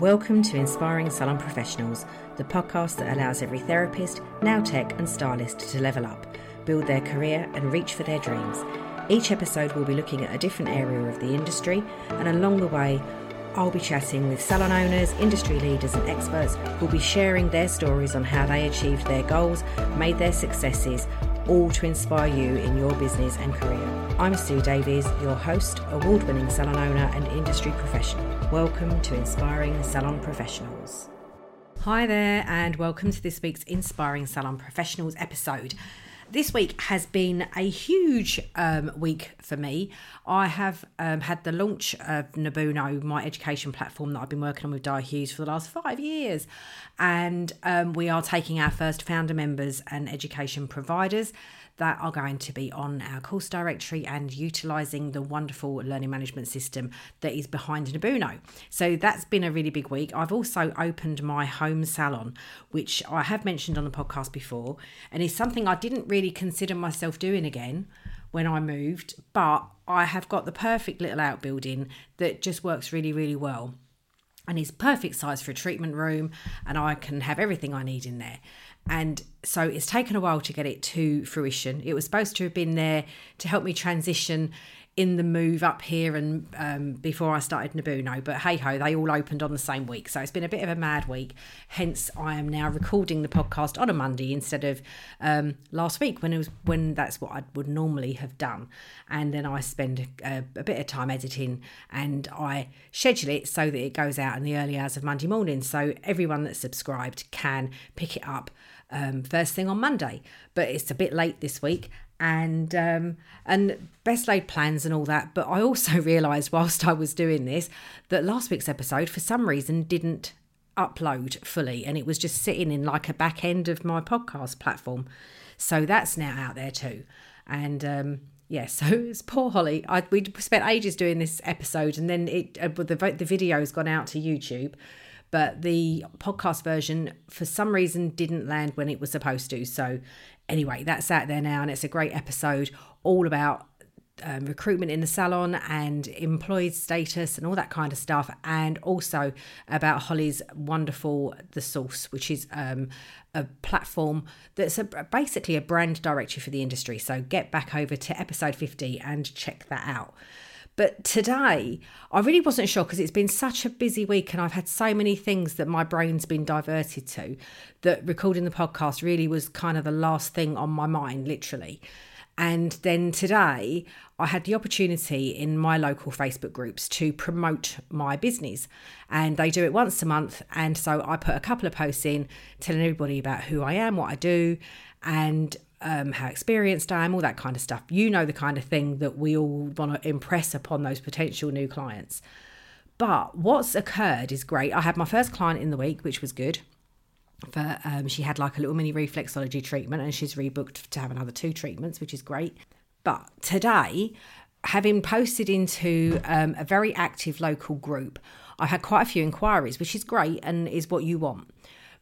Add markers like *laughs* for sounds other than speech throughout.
Welcome to Inspiring Salon Professionals, the podcast that allows every therapist, nail tech, and stylist to level up, build their career, and reach for their dreams. Each episode we'll be looking at a different area of the industry, and along the way, I'll be chatting with salon owners, industry leaders, and experts who'll be sharing their stories on how they achieved their goals, made their successes, all to inspire you in your business and career. I'm Sue Davies, your host, award winning salon owner, and industry professional. Welcome to Inspiring Salon Professionals. Hi there, and welcome to this week's Inspiring Salon Professionals episode. This week has been a huge um, week for me. I have um, had the launch of Nabuno, my education platform that I've been working on with Di Hughes for the last five years. And um, we are taking our first founder members and education providers that are going to be on our course directory and utilizing the wonderful learning management system that is behind Nabuno. So that's been a really big week. I've also opened my home salon, which I have mentioned on the podcast before, and is something I didn't really consider myself doing again when I moved, but I have got the perfect little outbuilding that just works really, really well and is perfect size for a treatment room and I can have everything I need in there. And so it's taken a while to get it to fruition. It was supposed to have been there to help me transition in the move up here and um, before I started Nabuno, but hey ho, they all opened on the same week. So it's been a bit of a mad week. Hence, I am now recording the podcast on a Monday instead of um, last week when it was when that's what I would normally have done. And then I spend a, a bit of time editing and I schedule it so that it goes out in the early hours of Monday morning. So everyone that's subscribed can pick it up um, first thing on Monday. But it's a bit late this week, and um, and best laid plans and all that. But I also *laughs* realised whilst I was doing this that last week's episode, for some reason, didn't upload fully, and it was just sitting in like a back end of my podcast platform. So that's now out there too, and. Um, yeah, *laughs* so it's poor Holly. I we spent ages doing this episode, and then it uh, the the video has gone out to YouTube, but the podcast version for some reason didn't land when it was supposed to. So anyway, that's out there now, and it's a great episode all about um, recruitment in the salon and employed status and all that kind of stuff, and also about Holly's wonderful The Source, which is um, a platform that's a, basically a brand directory for the industry. So get back over to episode 50 and check that out. But today, I really wasn't sure because it's been such a busy week and I've had so many things that my brain's been diverted to that recording the podcast really was kind of the last thing on my mind, literally. And then today, I had the opportunity in my local Facebook groups to promote my business. And they do it once a month. And so I put a couple of posts in telling everybody about who I am, what I do, and um, how experienced I am, all that kind of stuff. You know, the kind of thing that we all want to impress upon those potential new clients. But what's occurred is great. I had my first client in the week, which was good. For um, she had like a little mini reflexology treatment, and she's rebooked to have another two treatments, which is great. But today, having posted into um, a very active local group, I had quite a few inquiries, which is great and is what you want.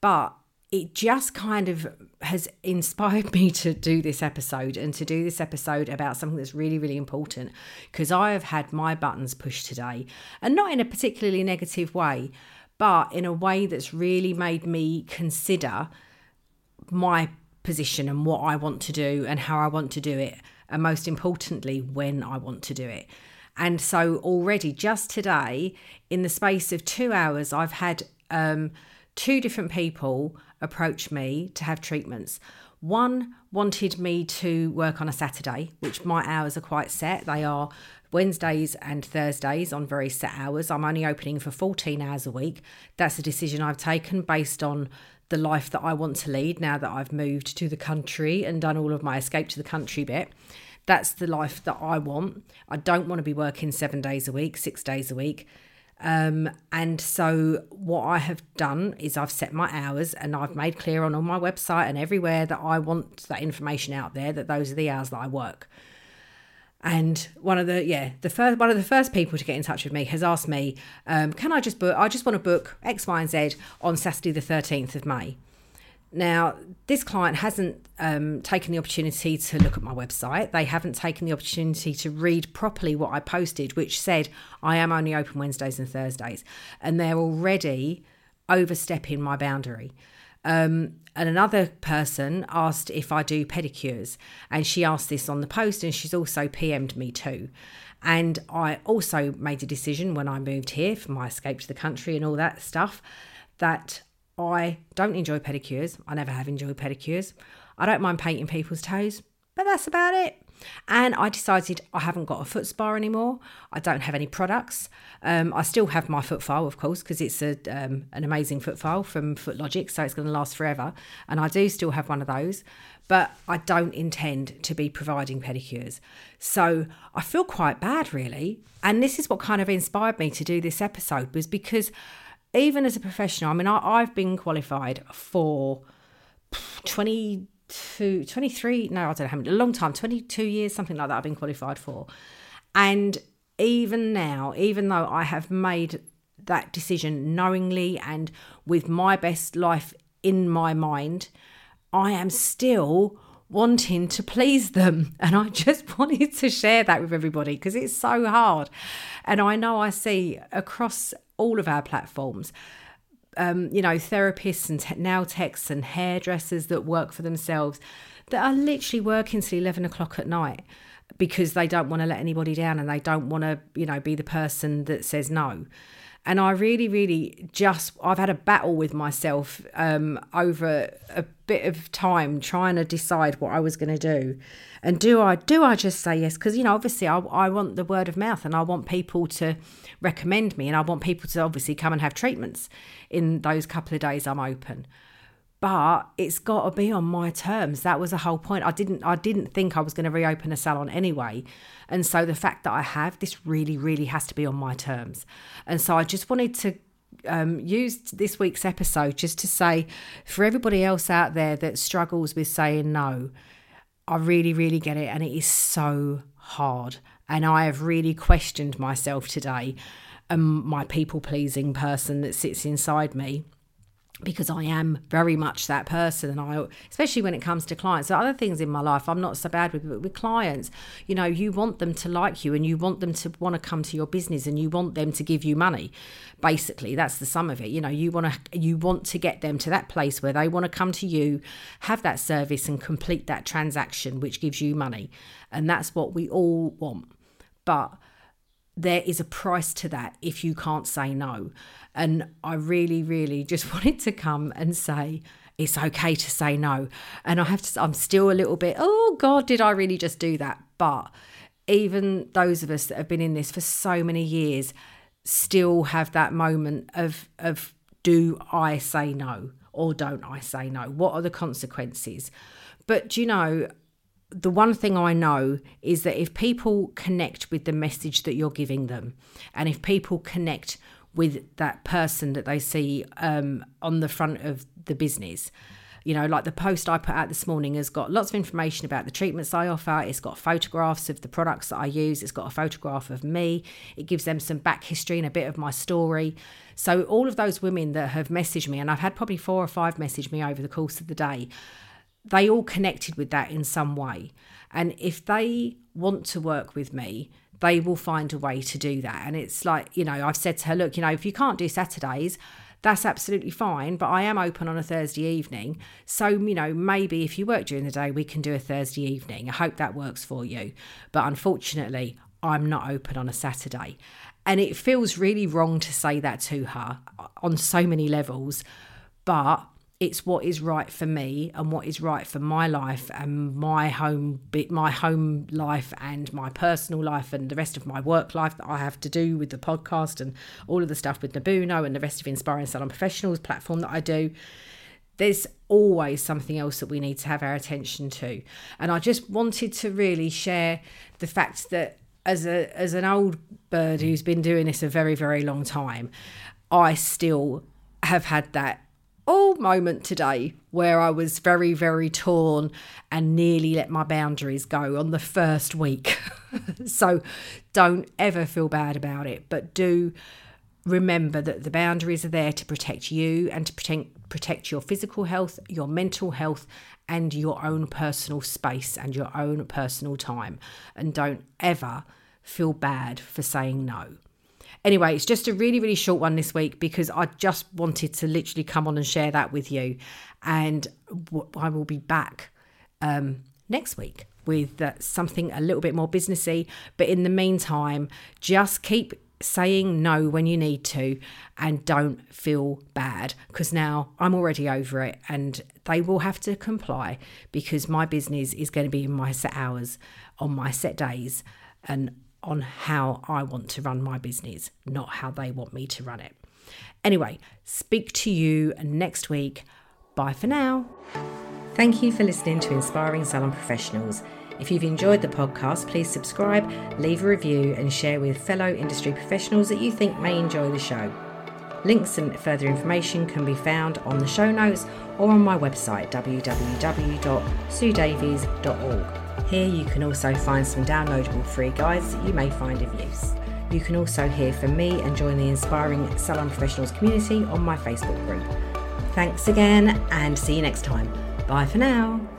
But it just kind of has inspired *laughs* me to do this episode and to do this episode about something that's really, really important because I have had my buttons pushed today and not in a particularly negative way, but in a way that's really made me consider my position and what I want to do and how I want to do it, and most importantly, when I want to do it. And so, already just today, in the space of two hours, I've had um, two different people approach me to have treatments. One wanted me to work on a Saturday, which my hours are quite set. They are Wednesdays and Thursdays on very set hours. I'm only opening for 14 hours a week. That's a decision I've taken based on the life that I want to lead now that I've moved to the country and done all of my escape to the country bit. That's the life that I want. I don't want to be working seven days a week, six days a week. Um, and so, what I have done is I've set my hours and I've made clear on, all my website and everywhere that I want that information out there that those are the hours that I work. And one of the yeah the first one of the first people to get in touch with me has asked me, um, can I just book? I just want to book X, Y, and Z on Saturday the thirteenth of May. Now, this client hasn't um, taken the opportunity to look at my website. They haven't taken the opportunity to read properly what I posted, which said I am only open Wednesdays and Thursdays. And they're already overstepping my boundary. Um, and another person asked if I do pedicures, and she asked this on the post, and she's also PM'd me too. And I also made a decision when I moved here for my escape to the country and all that stuff that I don't enjoy pedicures. I never have enjoyed pedicures. I don't mind painting people's toes, but that's about it. And I decided I haven't got a foot spa anymore. I don't have any products. Um, I still have my foot file, of course, because it's a, um, an amazing foot file from Footlogix, so it's going to last forever. And I do still have one of those, but I don't intend to be providing pedicures. So I feel quite bad, really. And this is what kind of inspired me to do this episode, was because even as a professional, I mean, I, I've been qualified for 22, 23, no, I don't know how many, a long time, 22 years, something like that, I've been qualified for. And even now, even though I have made that decision knowingly and with my best life in my mind, I am still wanting to please them. *laughs* And I just *laughs* wanted to share that with everybody because it's so hard. And I know I see across all of our platforms. Um, you know, therapists and te- nail techs and hairdressers that work for themselves that are literally working till 11 o'clock at night because they don't want to let anybody down and they don't want to, you know, be the person that says no. And I really, really just, I've had a battle with myself um, over a bit of time trying to decide what I was going to do. And do I, do I just say yes? Because, you know, obviously I, I want the word of mouth and I want people to recommend me and I want people to obviously come and have treatments in those couple of days I'm open but it's got to be on my terms. That was the whole point. I didn't i didn't think i was going to reopen a salon anyway. And so the fact that i have this really really has to be on my terms. And so i just wanted to um, use this week's episode just to say for everybody else out there that struggles with saying no i really really get it and it is so hard. And i have really questioned myself today and my people pleasing person that sits inside me because I am very much that person, and I, especially when it comes to clients. So other things in my life, I'm not so bad with, but with clients, you know, you want them to like you, and you want them to want to come to your business, and you want them to give you money. Basically, that's the sum of it. You know, you want to you want to get them to that place where they want to come to you, have that service, and complete that transaction, which gives you money, and that's what we all want. But there is a price to that if you can't say no. And I really, really just *laughs* wanted to come and say, it's okay to say no. And I have to, I'm still a little bit, oh God, did I really just do that? But even those of us that have been in this for so many years still have that moment of, of do I say no or don't I say no? What are the consequences? But you know, the one thing I know is that if people connect with the message that you're giving them, and if people connect with that person that they see um, on the front of the business. You know, like the post I put out this morning has got lots of information about the treatments I offer. It's got photographs of the products that I use. It's got a photograph of me. It gives them some back history and a bit of my story. So, all of those women that have messaged me, and I've had probably four or five message me over the course of the day, they all connected with that in some way. And if they want to work with me, they will find a way to do that. And it's like, you know, I've said to her, look, you know, if you can't do Saturdays, that's absolutely fine, but I am open on a Thursday evening. So, you know, maybe if you work during the day, we can do a Thursday evening. I hope that works for you. But unfortunately, I'm not open on a Saturday. And it feels really wrong to say that to her on so many levels. But it's what is right for me and what is right for my life and my home my home life and my personal life and the rest of my work life that I have to do with the podcast and all of the stuff with Nabuno and the rest of Inspiring Salon Professionals platform that I do. There's always something else that we need to have our attention to. And I just wanted to really share the fact that as a as an old bird who's been doing this a very very long time I still have had that all moment today where I was very, very torn and nearly let my boundaries go on the first week. *laughs* so don't ever feel bad about it, but do remember that the boundaries are there to protect you and to protect, protect your physical health, your mental health, and your own personal space and your own personal time. And don't ever feel bad for saying no. Anyway, it's just a really, really short one this week because I just wanted to literally come on and share that with you. And I will be back um, next week with uh, something a little bit more businessy. But in the meantime, just keep saying no when you need to and don't feel bad because now I'm already over it and they will have to comply because my business is going to be in my set hours on my set days and on how I want to run my business, not how they want me to run it. Anyway, speak to you next week. Bye for now. Thank you for listening to Inspiring Salon Professionals. If you've enjoyed the podcast, please subscribe, leave a review, and share with fellow industry professionals that you think may enjoy the show. Links and further information can be found on the show notes or on my website www.suedavies.org. Here you can also find some downloadable free guides that you may find of use. You can also hear from me and join the inspiring salon professionals community on my Facebook group. Thanks again and see you next time. Bye for now.